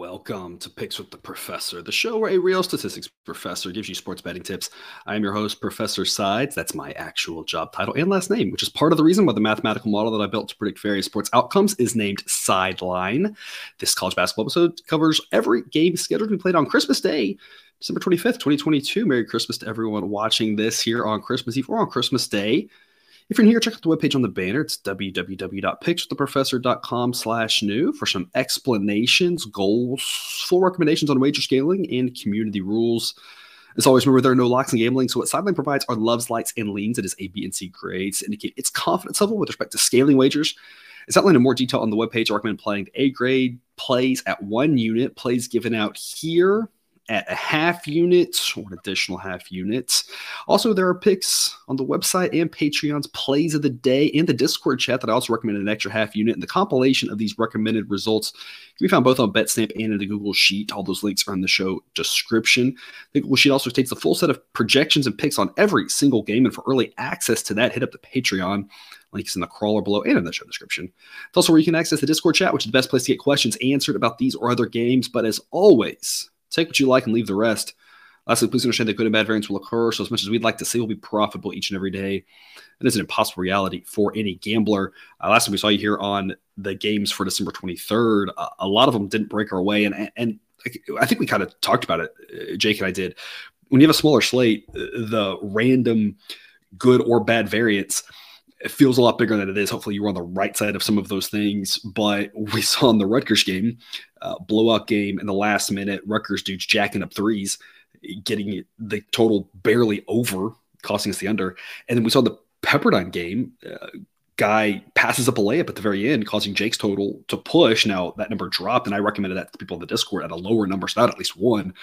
Welcome to Picks with the Professor, the show where a real statistics professor gives you sports betting tips. I am your host, Professor Sides. That's my actual job title and last name, which is part of the reason why the mathematical model that I built to predict various sports outcomes is named Sideline. This college basketball episode covers every game scheduled to be played on Christmas Day, December 25th, 2022. Merry Christmas to everyone watching this here on Christmas Eve or on Christmas Day. If you're here, check out the webpage on the banner. It's www.pickswiththeprofessor.com slash new for some explanations, goals, full recommendations on wager scaling, and community rules. As always, remember there are no locks in gambling, so what Sideline provides are loves, lights, and leans. It is A, B, and C grades to indicate its confidence level with respect to scaling wagers. It's outlined in more detail on the webpage. I recommend playing the A grade plays at one unit, plays given out here at a half unit or an additional half unit. Also, there are picks on the website and Patreon's plays of the day and the Discord chat that I also recommended an extra half unit. And the compilation of these recommended results can be found both on BetStamp and in the Google Sheet. All those links are in the show description. The Google Sheet also takes the full set of projections and picks on every single game. And for early access to that, hit up the Patreon. Links in the crawler below and in the show description. It's also where you can access the Discord chat, which is the best place to get questions answered about these or other games. But as always, Take what you like and leave the rest. Lastly, please understand that good and bad variance will occur. So, as much as we'd like to see, we'll be profitable each and every day. It is an impossible reality for any gambler. Uh, last time we saw you here on the games for December 23rd, uh, a lot of them didn't break our way. And, and I think we kind of talked about it, uh, Jake and I did. When you have a smaller slate, uh, the random good or bad variance it feels a lot bigger than it is. Hopefully, you were on the right side of some of those things. But we saw in the Rutgers game, uh, blowout game in the last minute, Rutgers dudes jacking up threes, getting the total barely over, costing us the under. And then we saw the Pepperdine game. Uh, guy passes up a layup at the very end, causing Jake's total to push. Now that number dropped, and I recommended that to people in the Discord at a lower number, so that at least one.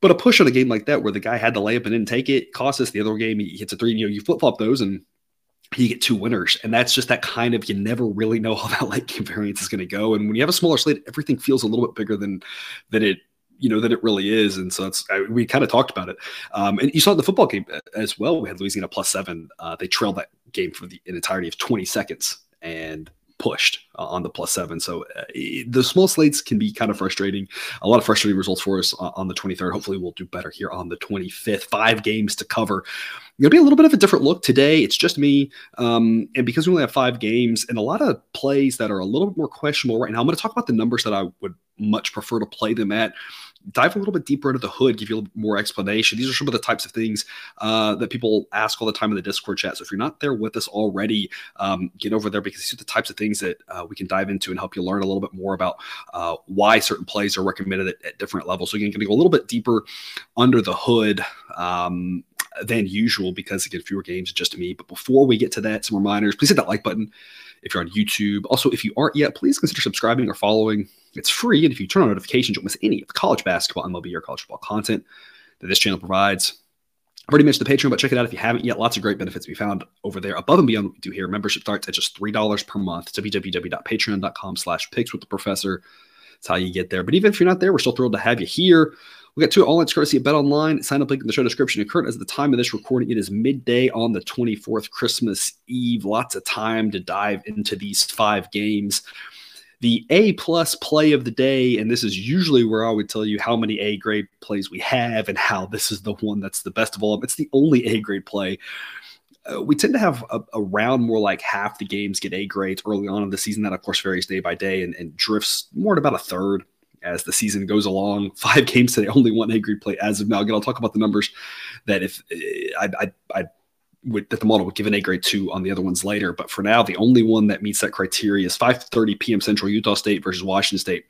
But a push on a game like that, where the guy had the layup and didn't take it, cost us the other game. He hits a three. You know, you flip flop those, and you get two winners. And that's just that kind of you never really know how that late game variance is going to go. And when you have a smaller slate, everything feels a little bit bigger than than it you know that it really is. And so it's I, we kind of talked about it. Um, and you saw the football game as well. We had Louisiana plus seven. Uh, they trailed that game for the an entirety of 20 seconds. And pushed on the plus seven. So uh, the small slates can be kind of frustrating. A lot of frustrating results for us uh, on the 23rd. Hopefully, we'll do better here on the 25th. Five games to cover. It'll be a little bit of a different look today. It's just me. Um, and because we only have five games and a lot of plays that are a little bit more questionable right now, I'm going to talk about the numbers that I would much prefer to play them at dive a little bit deeper into the hood, give you a little more explanation. These are some of the types of things uh, that people ask all the time in the Discord chat. So if you're not there with us already, um, get over there because these are the types of things that uh, we can dive into and help you learn a little bit more about uh, why certain plays are recommended at, at different levels. So you're going to go a little bit deeper under the hood. Um, than usual because again fewer games just to me but before we get to that some reminders please hit that like button if you're on YouTube. Also, if you aren't yet, please consider subscribing or following. It's free, and if you turn on notifications, you won't miss any of the college basketball, MLB, or college football content that this channel provides. I've already mentioned the Patreon, but check it out if you haven't yet. Lots of great benefits to be found over there above and beyond what we do here. Membership starts at just $3 per month. www.patreon.com slash picks with the professor. That's how you get there. But even if you're not there, we're still thrilled to have you here. We got two online courtesy at Bet Online. Sign up link in the show description. And current as the time of this recording, it is midday on the 24th, Christmas Eve. Lots of time to dive into these five games. The A plus play of the day, and this is usually where I would tell you how many A grade plays we have and how this is the one that's the best of all. It's the only A grade play. Uh, we tend to have a, around more like half the games get A grades early on in the season. That, of course, varies day by day and, and drifts more to about a third as the season goes along. Five games today, only one A grade play as of now. Again, I'll talk about the numbers that if I, I, I would, that the model would give an A grade two on the other ones later. But for now, the only one that meets that criteria is 5:30 p.m. Central Utah State versus Washington State.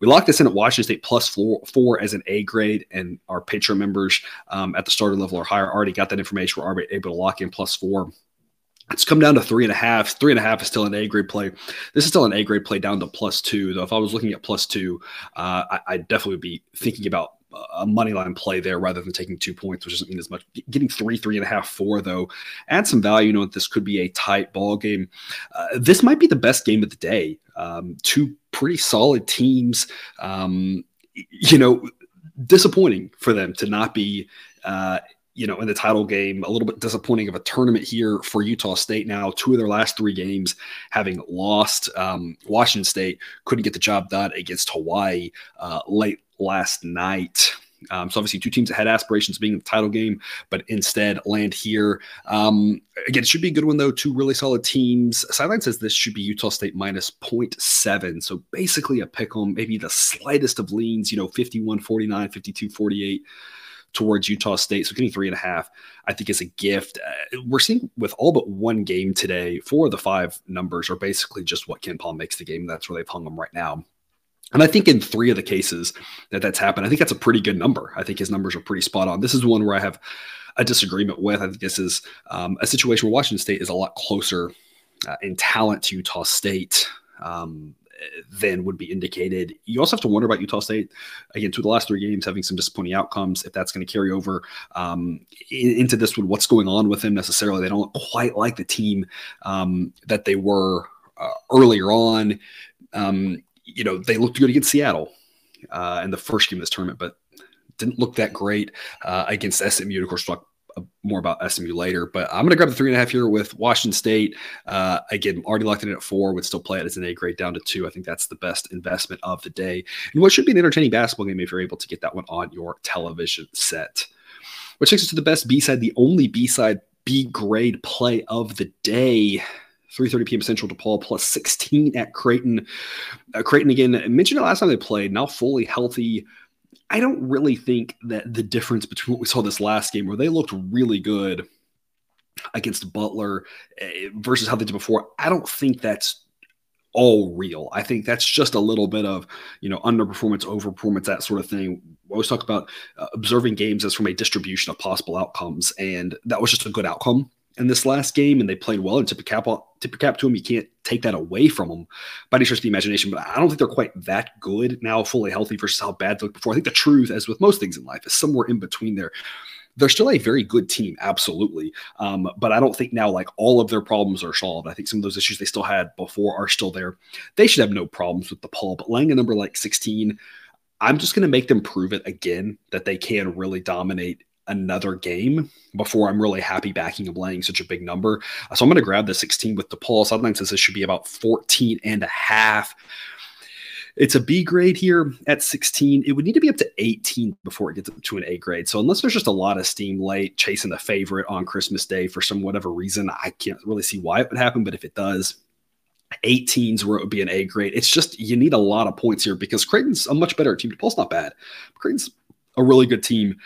We locked this in at Washington State plus four, four as an A grade, and our Patreon members um, at the starter level or higher already got that information. We're already able to lock in plus four. It's come down to three and a half. Three and a half is still an A grade play. This is still an A grade play down to plus two, though. If I was looking at plus two, uh, I, I definitely would be thinking about a money line play there rather than taking two points, which doesn't mean as much. Getting three, three and a half, four though, add some value. You know, this could be a tight ball game. Uh, this might be the best game of the day. Um, two pretty solid teams. Um, you know, disappointing for them to not be. Uh, you know, in the title game, a little bit disappointing of a tournament here for Utah State. Now, two of their last three games having lost. Um, Washington State couldn't get the job done against Hawaii uh, late last night. Um, so obviously, two teams that had aspirations being in the title game, but instead land here. Um, again, it should be a good one though. Two really solid teams. Sideline says this should be Utah State minus 0.7. So basically a pick 'em, maybe the slightest of leans. You know, 51, 49, 52, 48 towards Utah State. So getting three and a half, I think, is a gift. Uh, we're seeing with all but one game today, four of the five numbers are basically just what KenPom makes the game. That's where they've hung them right now. And I think in three of the cases that that's happened, I think that's a pretty good number. I think his numbers are pretty spot on. This is one where I have a disagreement with. I think this is um, a situation where Washington State is a lot closer uh, in talent to Utah State um, than would be indicated. You also have to wonder about Utah State again. To the last three games, having some disappointing outcomes. If that's going to carry over um, into this one, what's going on with them necessarily? They don't quite like the team um, that they were uh, earlier on. Um, you know, they looked good against Seattle uh, in the first game of this tournament, but didn't look that great uh, against SMU. Of course, more about SMU later, but I'm going to grab the three and a half here with Washington State. Uh, again, already locked in at four, would still play it as an A grade down to two. I think that's the best investment of the day. And what should be an entertaining basketball game if you're able to get that one on your television set. Which takes us to the best B side, the only B side B grade play of the day. 3:30 p.m. Central DePaul plus 16 at Creighton. Uh, Creighton again mentioned it last time they played. Now fully healthy. I don't really think that the difference between what we saw this last game, where they looked really good against Butler eh, versus how they did before, I don't think that's all real. I think that's just a little bit of, you know, underperformance, overperformance, that sort of thing. We always talk about uh, observing games as from a distribution of possible outcomes, and that was just a good outcome in this last game, and they played well and tip a cap tip a cap to them. You can't take that away from them by any stretch of the imagination. But I don't think they're quite that good now, fully healthy versus how bad they looked before. I think the truth, as with most things in life, is somewhere in between there. They're still a very good team, absolutely. Um, but I don't think now like all of their problems are solved. I think some of those issues they still had before are still there. They should have no problems with the DePaul, but laying a number like 16, I'm just going to make them prove it again that they can really dominate another game before I'm really happy backing and laying such a big number. Uh, so I'm going to grab the 16 with DePaul. Sideline says this should be about 14 and a half. It's a B grade here at 16. It would need to be up to 18 before it gets up to an A grade. So unless there's just a lot of steam late chasing the favorite on Christmas Day for some whatever reason, I can't really see why it would happen. But if it does, 18s where it would be an A grade. It's just you need a lot of points here because Creighton's a much better team. DePaul's not bad. Creighton's a really good team.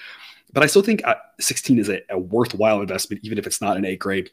But I still think uh, 16 is a, a worthwhile investment, even if it's not an A grade,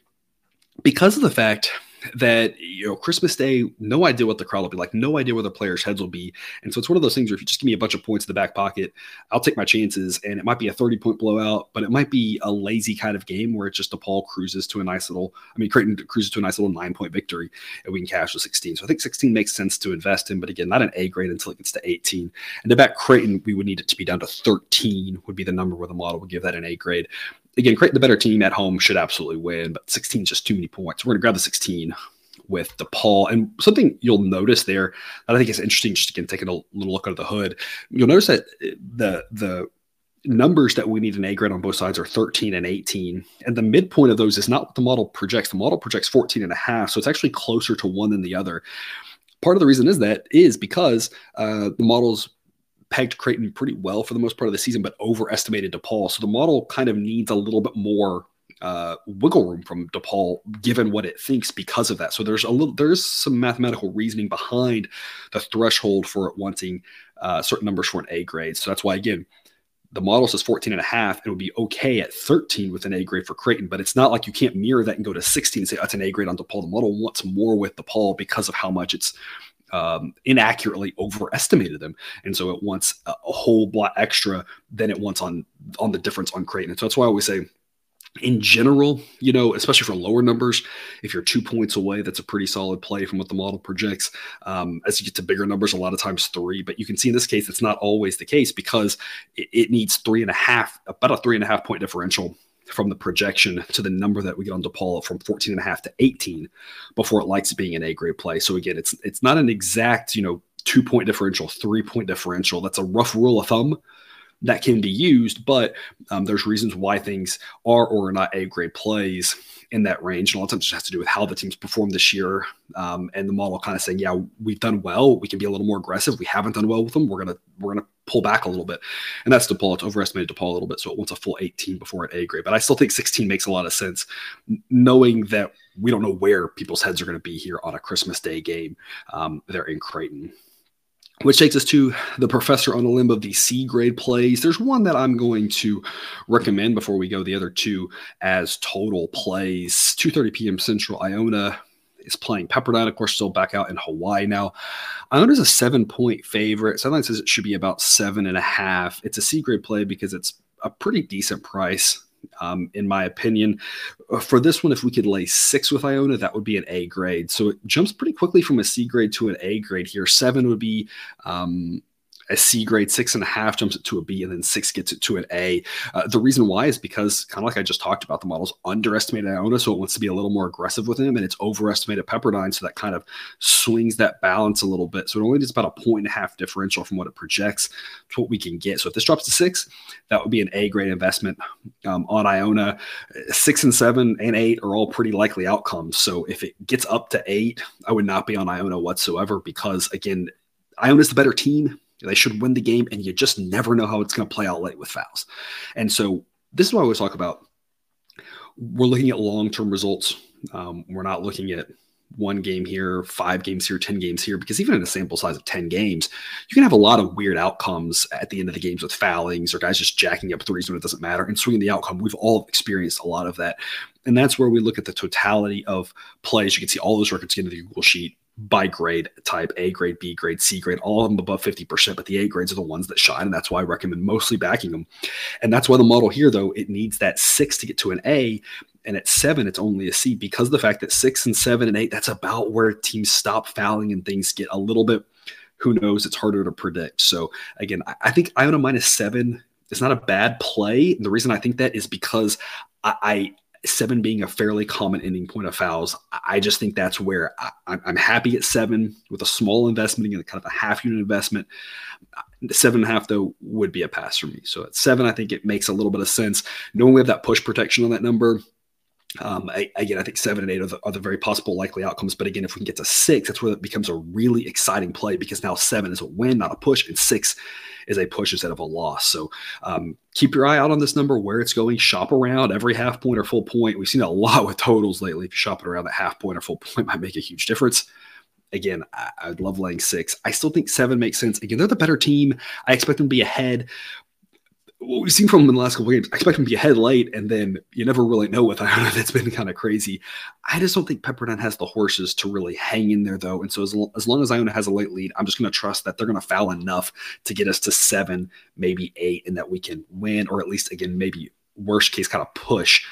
because of the fact that you know Christmas Day, no idea what the crowd will be like, no idea where the players' heads will be, and so it's one of those things where if you just give me a bunch of points in the back pocket, I'll take my chances, and it might be a thirty point blowout, but it might be a lazy kind of game where it's just DePaul cruises to a nice little, I mean Creighton cruises to a nice little nine point victory, and we can cash the sixteen. So I think sixteen makes sense to invest in, but again, not an A grade until it gets to eighteen. And to back Creighton, we would need it to be down to thirteen would be the number where the model would give that an A grade again, Creighton, the better team at home, should absolutely win, but 16 is just too many points. We're going to grab the 16 with DePaul. And something you'll notice there that I think is interesting, just again taking a little look under the hood, you'll notice that the the numbers that we need an A grade on both sides are 13 and 18. And the midpoint of those is not what the model projects. The model projects 14 and a half. So it's actually closer to one than the other. Part of the reason is that is because uh, the models pegged Creighton pretty well for the most part of the season, but overestimated DePaul. So the model kind of needs a little bit more uh, wiggle room from DePaul, given what it thinks because of that. So there's a little, there's some mathematical reasoning behind the threshold for it wanting uh, certain numbers for an A grade. So that's why, again, the model says 14 and a half. It would be okay at 13 with an A grade for Creighton, but it's not like you can't mirror that and go to 16 and say that's an A grade on DePaul. The model wants more with DePaul because of how much it's um, inaccurately overestimated them, and so it wants a, a whole lot extra than it wants on on the difference on Creighton. And so that's why I always say in general, you know, especially for lower numbers, if you're two points away, that's a pretty solid play from what the model projects. Um, as you get to bigger numbers, a lot of times three, but you can see in this case, it's not always the case because it, it needs three and a half, about a three and a half point differential from the projection to the number that we get on DePaul from 14 and a half to 18 before it likes being an A grade play. So again, it's it's not an exact, you know, two point differential, three point differential. That's a rough rule of thumb that can be used, but um, there's reasons why things are or are not A grade plays in that range. And a lot of times it has to do with how the teams performed this year um, and the model kind of saying, yeah, we've done well. We can be a little more aggressive. We haven't done well with them. We're gonna we're gonna pull back a little bit. And that's DePaul. It's overestimated DePaul a little bit, so it wants a full 18 before an A grade. But I still think 16 makes a lot of sense, knowing that we don't know where people's heads are going to be here on a Christmas Day game. Um, they're in Creighton. Which takes us to the professor on the limb of the C grade plays. There's one that I'm going to recommend before we go the other two as total plays. 2:30 p.m. Central. Iona is playing Pepperdine, of course, still back out in Hawaii now. Iona's a seven point favorite. Sideline says it should be about seven and a half. It's a C grade play because it's a pretty decent price um, in my opinion. For this one, if we could lay six with Iona, that would be an A grade. So it jumps pretty quickly from a C grade to an A grade here. Seven would be um, a C grade, six and a half jumps it to a B, and then six gets it to an A. Uh, the reason why is because, kind of like I just talked about, the model's underestimated Iona, so it wants to be a little more aggressive with him, and it's overestimated Pepperdine, so that kind of swings that balance a little bit. So it only does about a point and a half differential from what it projects to what we can get. So if this drops to six, that would be an A grade investment um, on Iona. Six and seven and eight are all pretty likely outcomes. So if it gets up to eight, I would not be on Iona whatsoever because, again, Iona's the better team they should win the game, and you just never know how it's going to play out late with fouls. And so this is why I always talk about we're looking at long term results. Um, we're not looking at one game here, five games here, 10 games here, because even in a sample size of 10 games, you can have a lot of weird outcomes at the end of the games with foulings or guys just jacking up threes when it doesn't matter and swinging the outcome. We've all experienced a lot of that. And that's where we look at the totality of plays. You can see all those records get into the Google Sheet by grade type A grade, B grade, C grade, all of them above 50%, but the A grades are the ones that shine. And that's why I recommend mostly backing them. And that's why the model here, though, it needs that six to get to an A. And at seven, it's only a C because the fact that six and seven and eight, that's about where teams stop fouling and things get a little bit, who knows, it's harder to predict. So again, I think Iona minus seven is not a bad play. And The reason I think that is because I, seven being a fairly common ending point of fouls, I just think that's where I, am happy at seven with a small investment, again, kind of a half unit investment. Seven and a half, though, would be a pass for me. So at seven, I think it makes a little bit of sense. Knowing we have that push protection on that number, um, again, I think seven and eight are the, are the, very possible likely outcomes. But again, if we can get to six, that's where it becomes a really exciting play because now seven is a win, not a push, and six is a push instead of a loss. So um, keep your eye out on this number, where it's going. Shop around every half point or full point. We've seen a lot with totals lately. If you shop it around that half point or full point, might make a huge difference. Again, I, would love laying six. I still think seven makes sense. Again, they're the better team. I expect them to be ahead, what we've seen from them in the last couple games, I expect them to be ahead late, and then you never really know with Iona. That's been kind of crazy. I just don't think Pepperdine has the horses to really hang in there, though. And so, as, as long as Iona has a late lead, I'm just going to trust that they're going to foul enough to get us to seven, maybe eight, and that we can win, or at least, again, maybe worst case kind of push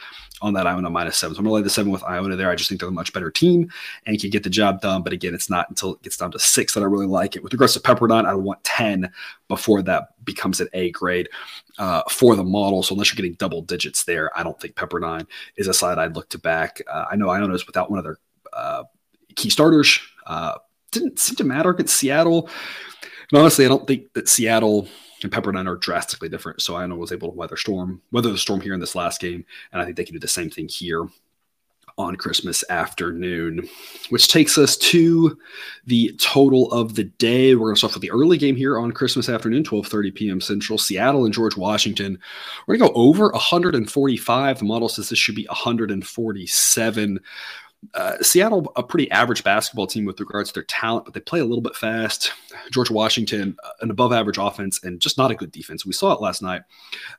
on that Iona minus seven. So I'm going to lay the seven with Iona there. I just think they're a much better team and can get the job done. But again, it's not until it gets down to six that I really like it. With regards to Pepperdine, I want 10 before that becomes an A grade uh, for the model. So unless you're getting double digits there, I don't think Pepperdine is a side I'd look to back. Uh, I know Iona is without one of their uh, key starters. Uh, didn't seem to matter against Seattle. And honestly, I don't think that Seattle – and Pepperdine are drastically different. So Iona was able to weather storm, weather the storm here in this last game, and I think they can do the same thing here on Christmas afternoon, which takes us to the total of the day. We're going to start with the early game here on Christmas afternoon, 12:30 p.m. Central. Seattle and George Washington. We're going to go over 145. The model says this should be 147 uh, Seattle, a pretty average basketball team with regards to their talent, but they play a little bit fast. George Washington, uh, an above average offense and just not a good defense. We saw it last night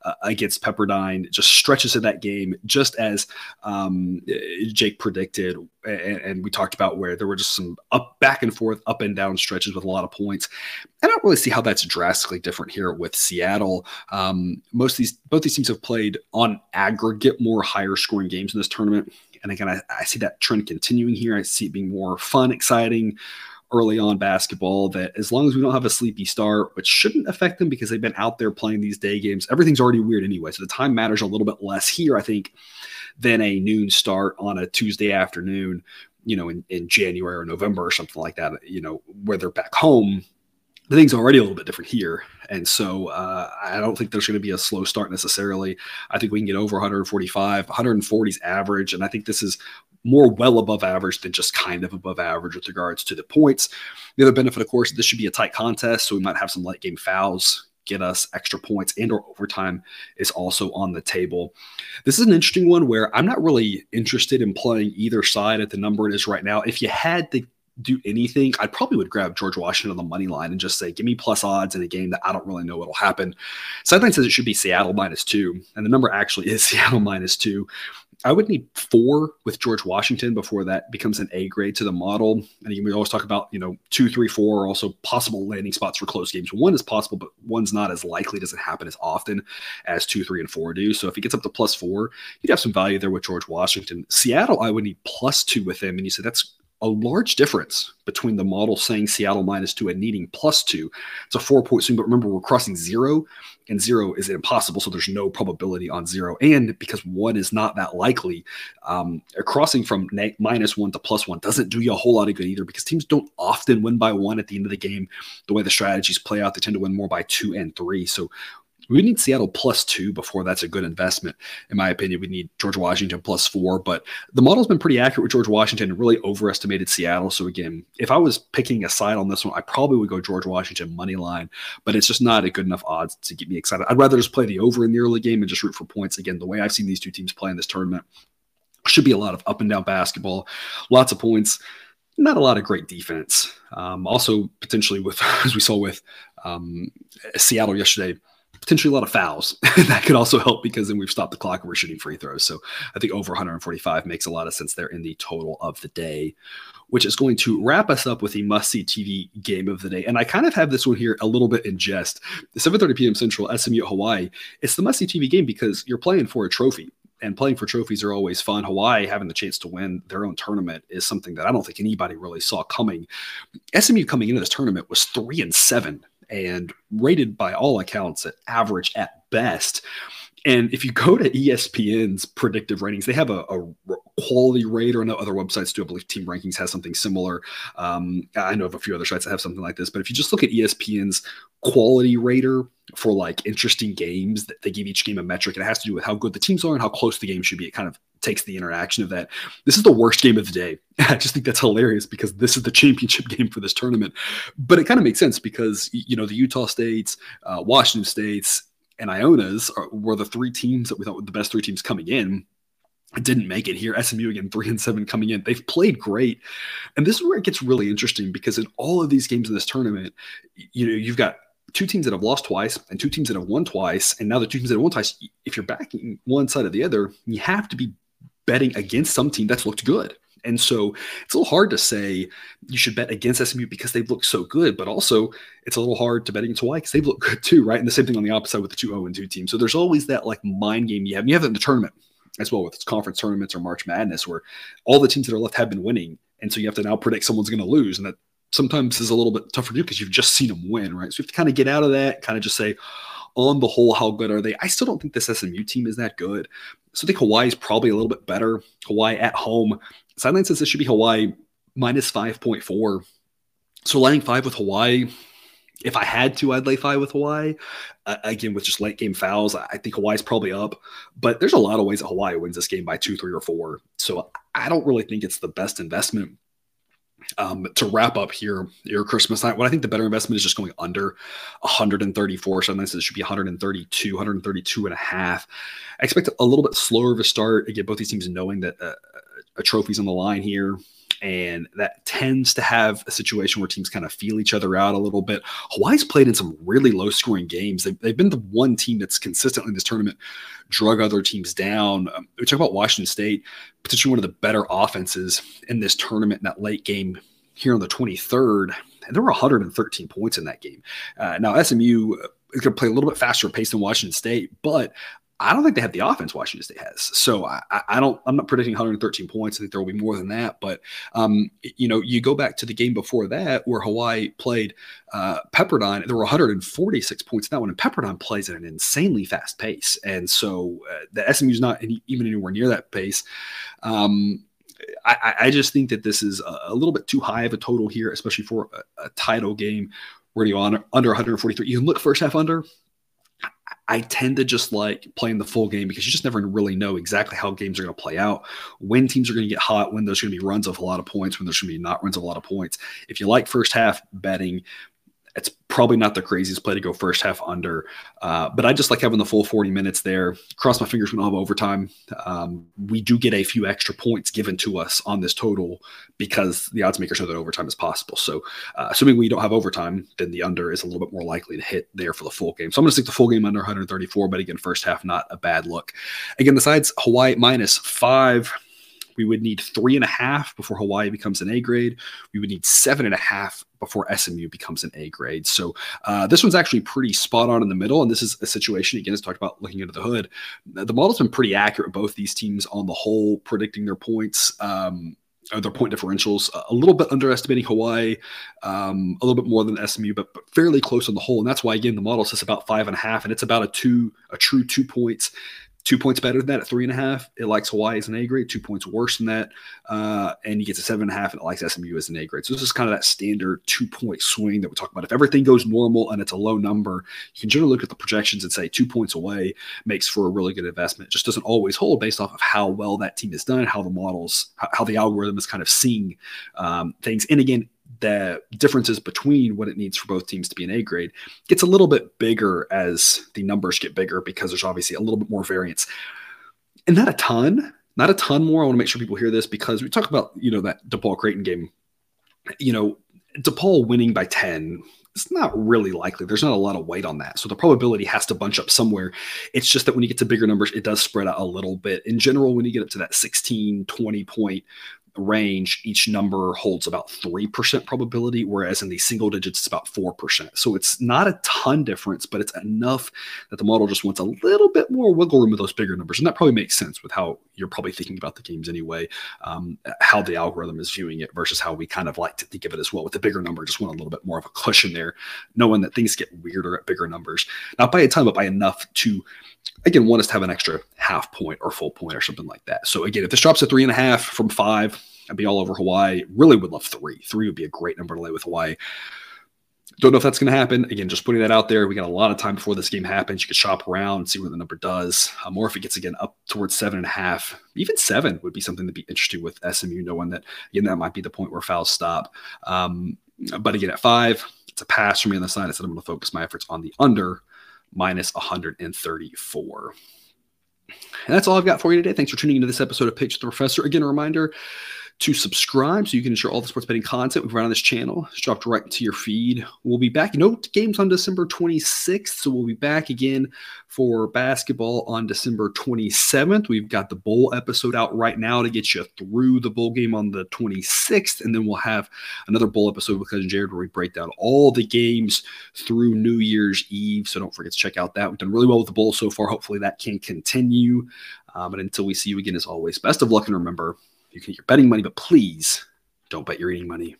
uh, against Pepperdine, just stretches of that game, just as um, Jake predicted. And, and, we talked about where there were just some up, back and forth, up and down stretches with a lot of points. I don't really see how that's drastically different here with Seattle. Um, most these, both these teams have played on aggregate more higher scoring games in this tournament. And again, I, I see that trend continuing here. I see it being more fun, exciting, early on basketball that as long as we don't have a sleepy start, which shouldn't affect them because they've been out there playing these day games, everything's already weird anyway. So the time matters a little bit less here, I think, than a noon start on a Tuesday afternoon, you know, in, in January or November or something like that, you know, where they're back home the thing's already a little bit different here. And so uh, I don't think there's going to be a slow start necessarily. I think we can get over 145, 140 is average. And I think this is more well above average than just kind of above average with regards to the points. The other benefit, of course, this should be a tight contest. So we might have some late game fouls get us extra points and or overtime is also on the table. This is an interesting one where I'm not really interested in playing either side at the number it is right now. If you had to do anything, I probably would grab George Washington on the money line and just say, give me plus odds in a game that I don't really know what'll happen. Sideline says it should be Seattle minus two, and the number actually is Seattle minus two. I would need four with George Washington before that becomes an A grade to the model. And we always talk about, you know, two, three, four are also possible landing spots for close games. One is possible, but one's not as likely, doesn't happen as often as two, three, and four do. So if he gets up to plus four, you'd have some value there with George Washington. Seattle, I would need plus two with him. And you said that's a large difference between the model saying Seattle minus two and needing plus two. It's a four point swing, but remember, we're crossing zero, and zero is impossible. So there's no probability on zero. And because one is not that likely, um, crossing from minus one to plus one doesn't do you a whole lot of good either because teams don't often win by one at the end of the game. The way the strategies play out, they tend to win more by two and three. So we need Seattle plus two before that's a good investment. In my opinion, we need George Washington plus four, but the model's been pretty accurate with George Washington and really overestimated Seattle. So again, if I was picking a side on this one, I probably would go George Washington money line, but it's just not a good enough odds to get me excited. I'd rather just play the over in the early game and just root for points. Again, the way I've seen these two teams play in this tournament should be a lot of up and down basketball, lots of points not a lot of great defense. Um, also, potentially with as we saw with um, Seattle yesterday, potentially a lot of fouls. that could also help because then we've stopped the clock and we're shooting free throws. So I think over 145 makes a lot of sense there in the total of the day, which is going to wrap us up with the must see TV game of the day. And I kind of have this one here a little bit in jest. The 7:30 p.m. Central SMU at Hawaii. It's the must see TV game because you're playing for a trophy and playing for trophies are always fun. Hawaii having the chance to win their own tournament is something that I don't think anybody really saw coming. SMU coming into this tournament was three and seven and rated by all accounts at average at best. And if you go to ESPN's predictive ratings, they have a, a quality rate, or no other websites do. I believe Team Rankings has something similar. Um, I know of a few other sites that have something like this. But if you just look at ESPN's quality rater for like interesting games, that they give each game a metric. and It has to do with how good the teams are and how close the game should be. It kind of takes the interaction of that. This is the worst game of the day. I just think that's hilarious because this is the championship game for this tournament. But it kind of makes sense because you know the Utah States, uh, Washington States, and Ionas are, were the three teams that we thought were the best three teams coming in. Didn't make it here. SMU again, three and seven coming in. They've played great, and this is where it gets really interesting because in all of these games in this tournament, you know, you've got two teams that have lost twice and two teams that have won twice, and now the two teams that have won twice. If you're backing one side or the other, you have to be betting against some team that's looked good. And so it's a little hard to say you should bet against SMU because they've looked so good, but also it's a little hard to bet against Hawaii because they've looked good too, right? And the same thing on the opposite with the two 0 and 2 teams. So there's always that like mind game you have. And you have it in the tournament as well with conference tournaments or March Madness where all the teams that are left have been winning. And so you have to now predict someone's going to lose. And that sometimes is a little bit tougher to do because you've just seen them win, right? So you have to kind of get out of that, kind of just say, on the whole, how good are they? I still don't think this SMU team is that good. So I think Hawaii is probably a little bit better. Hawaii at home. Sideline says this should be Hawaii minus 5.4. So laying five with Hawaii, if I had to, I'd lay five with Hawaii. Uh, again, with just late game fouls, I think Hawaii's probably up. But there's a lot of ways that Hawaii wins this game by two, three, or four. So I don't really think it's the best investment um, to wrap up here, your Christmas night, what I think the better investment is just going under 134. So I'm it should be 132, 132 and a half. I expect a little bit slower of a start. Again, both these teams knowing that uh, a trophy's on the line here and that tends to have a situation where teams kind of feel each other out a little bit. Hawaii's played in some really low scoring games. They've, they've been the one team that's consistently in this tournament drug other teams down. Um, we talk about Washington State, potentially one of the better offenses in this tournament in that late game here on the 23rd. And there were 113 points in that game. Uh, now, SMU is going to play a little bit faster pace than Washington State, but I don't think they have the offense Washington State has. So I, I, don't. I'm not predicting 113 points. I think there will be more than that. But um, you know, you go back to the game before that where Hawaii played uh, Pepperdine. There were 146 points in that one, and Pepperdine plays at an insanely fast pace. And so uh, the SMU is not any, even anywhere near that pace. Um, I, I, just think that this is a, little bit too high of a total here, especially for a, a title game Where do you on under 143? You can look first half under. I tend to just like playing the full game because you just never really know exactly how games are going to play out, when teams are going to get hot, when there's going to be runs of a lot of points, when there's going to be not runs of a lot of points. If you like first half betting, it's probably not the craziest play to go first half under, uh, but I just like having the full 40 minutes there. Cross my fingers we don't have overtime. Um, we do get a few extra points given to us on this total because the odds makers know that overtime is possible. So, uh, assuming we don't have overtime, then the under is a little bit more likely to hit there for the full game. So, I'm going to stick the full game under 134, but again, first half, not a bad look. Again, the sides Hawaii minus five. We would need three and a half before Hawaii becomes an A grade. We would need seven and a half before SMU becomes an A grade. So uh, this one's actually pretty spot on in the middle. And this is a situation, again, as talked about looking into the hood. The model's been pretty accurate, both these teams on the whole, predicting their points. Um, their point differentials a little bit underestimating Hawaii, um, a little bit more than SMU, but, but, fairly close on the whole. And that's why again the model says about five and a half, and it's about a two, a true two points two points better than that at three and a half. It likes Hawaii as an A grade, two points worse than that. Uh, and you get to seven and a half and it likes SMU as an A grade. So this is kind of that standard two point swing that we talk about. If everything goes normal and it's a low number, you can generally look at the projections and say two points away makes for a really good investment. It just doesn't always hold based off of how well that team has done, how the models, how the algorithm is kind of seeing um, things. And again, the differences between what it needs for both teams to be an A grade gets a little bit bigger as the numbers get bigger because there's obviously a little bit more variance. And not a ton, not a ton more. I want to make sure people hear this because we talk about, you know, that DePaul Creighton game. You know, DePaul winning by 10 it's not really likely. There's not a lot of weight on that. So the probability has to bunch up somewhere. It's just that when you get to bigger numbers, it does spread out a little bit. In general, when you get up to that 16, 20 point range, each number holds about 3% probability, whereas in the single digits, it's about 4%. So it's not a ton difference, but it's enough that the model just wants a little bit more wiggle room with those bigger numbers. And that probably makes sense with how you're probably thinking about the games anyway, um, how the algorithm is viewing it versus how we kind of like to think of it as well. With the bigger number, just want a little bit more of a cushion there, knowing that things get weirder at bigger numbers. Not by a ton, but by enough to again want us to have an extra half point or full point or something like that. So again, if this drops to three and a half from five, I'd be all over Hawaii. Really would love three. Three would be a great number to lay with Hawaii. Don't know if that's going to happen. Again, just putting that out there. We got a lot of time before this game happens. You could shop around, and see what the number does. Um, or if it gets again up towards seven and a half, even seven would be something to be interesting with SMU, knowing that again that might be the point where fouls stop. Um, but again, at five, it's a pass for me on the side. I said I'm going to focus my efforts on the under minus 134. And that's all I've got for you today. Thanks for tuning into this episode of Pitch the Professor. Again, a reminder to subscribe so you can ensure all the sports betting content we've run on this channel is dropped right to your feed. We'll be back. No games on December 26th, so we'll be back again for basketball on December 27th. We've got the bowl episode out right now to get you through the bowl game on the 26th, and then we'll have another bowl episode with Cousin Jared where we break down all the games through New Year's Eve. So don't forget to check out that. We've done really well with the bowl so far. Hopefully that can continue. Um, but until we see you again, as always, best of luck and remember you can your betting money, but please don't bet your eating money.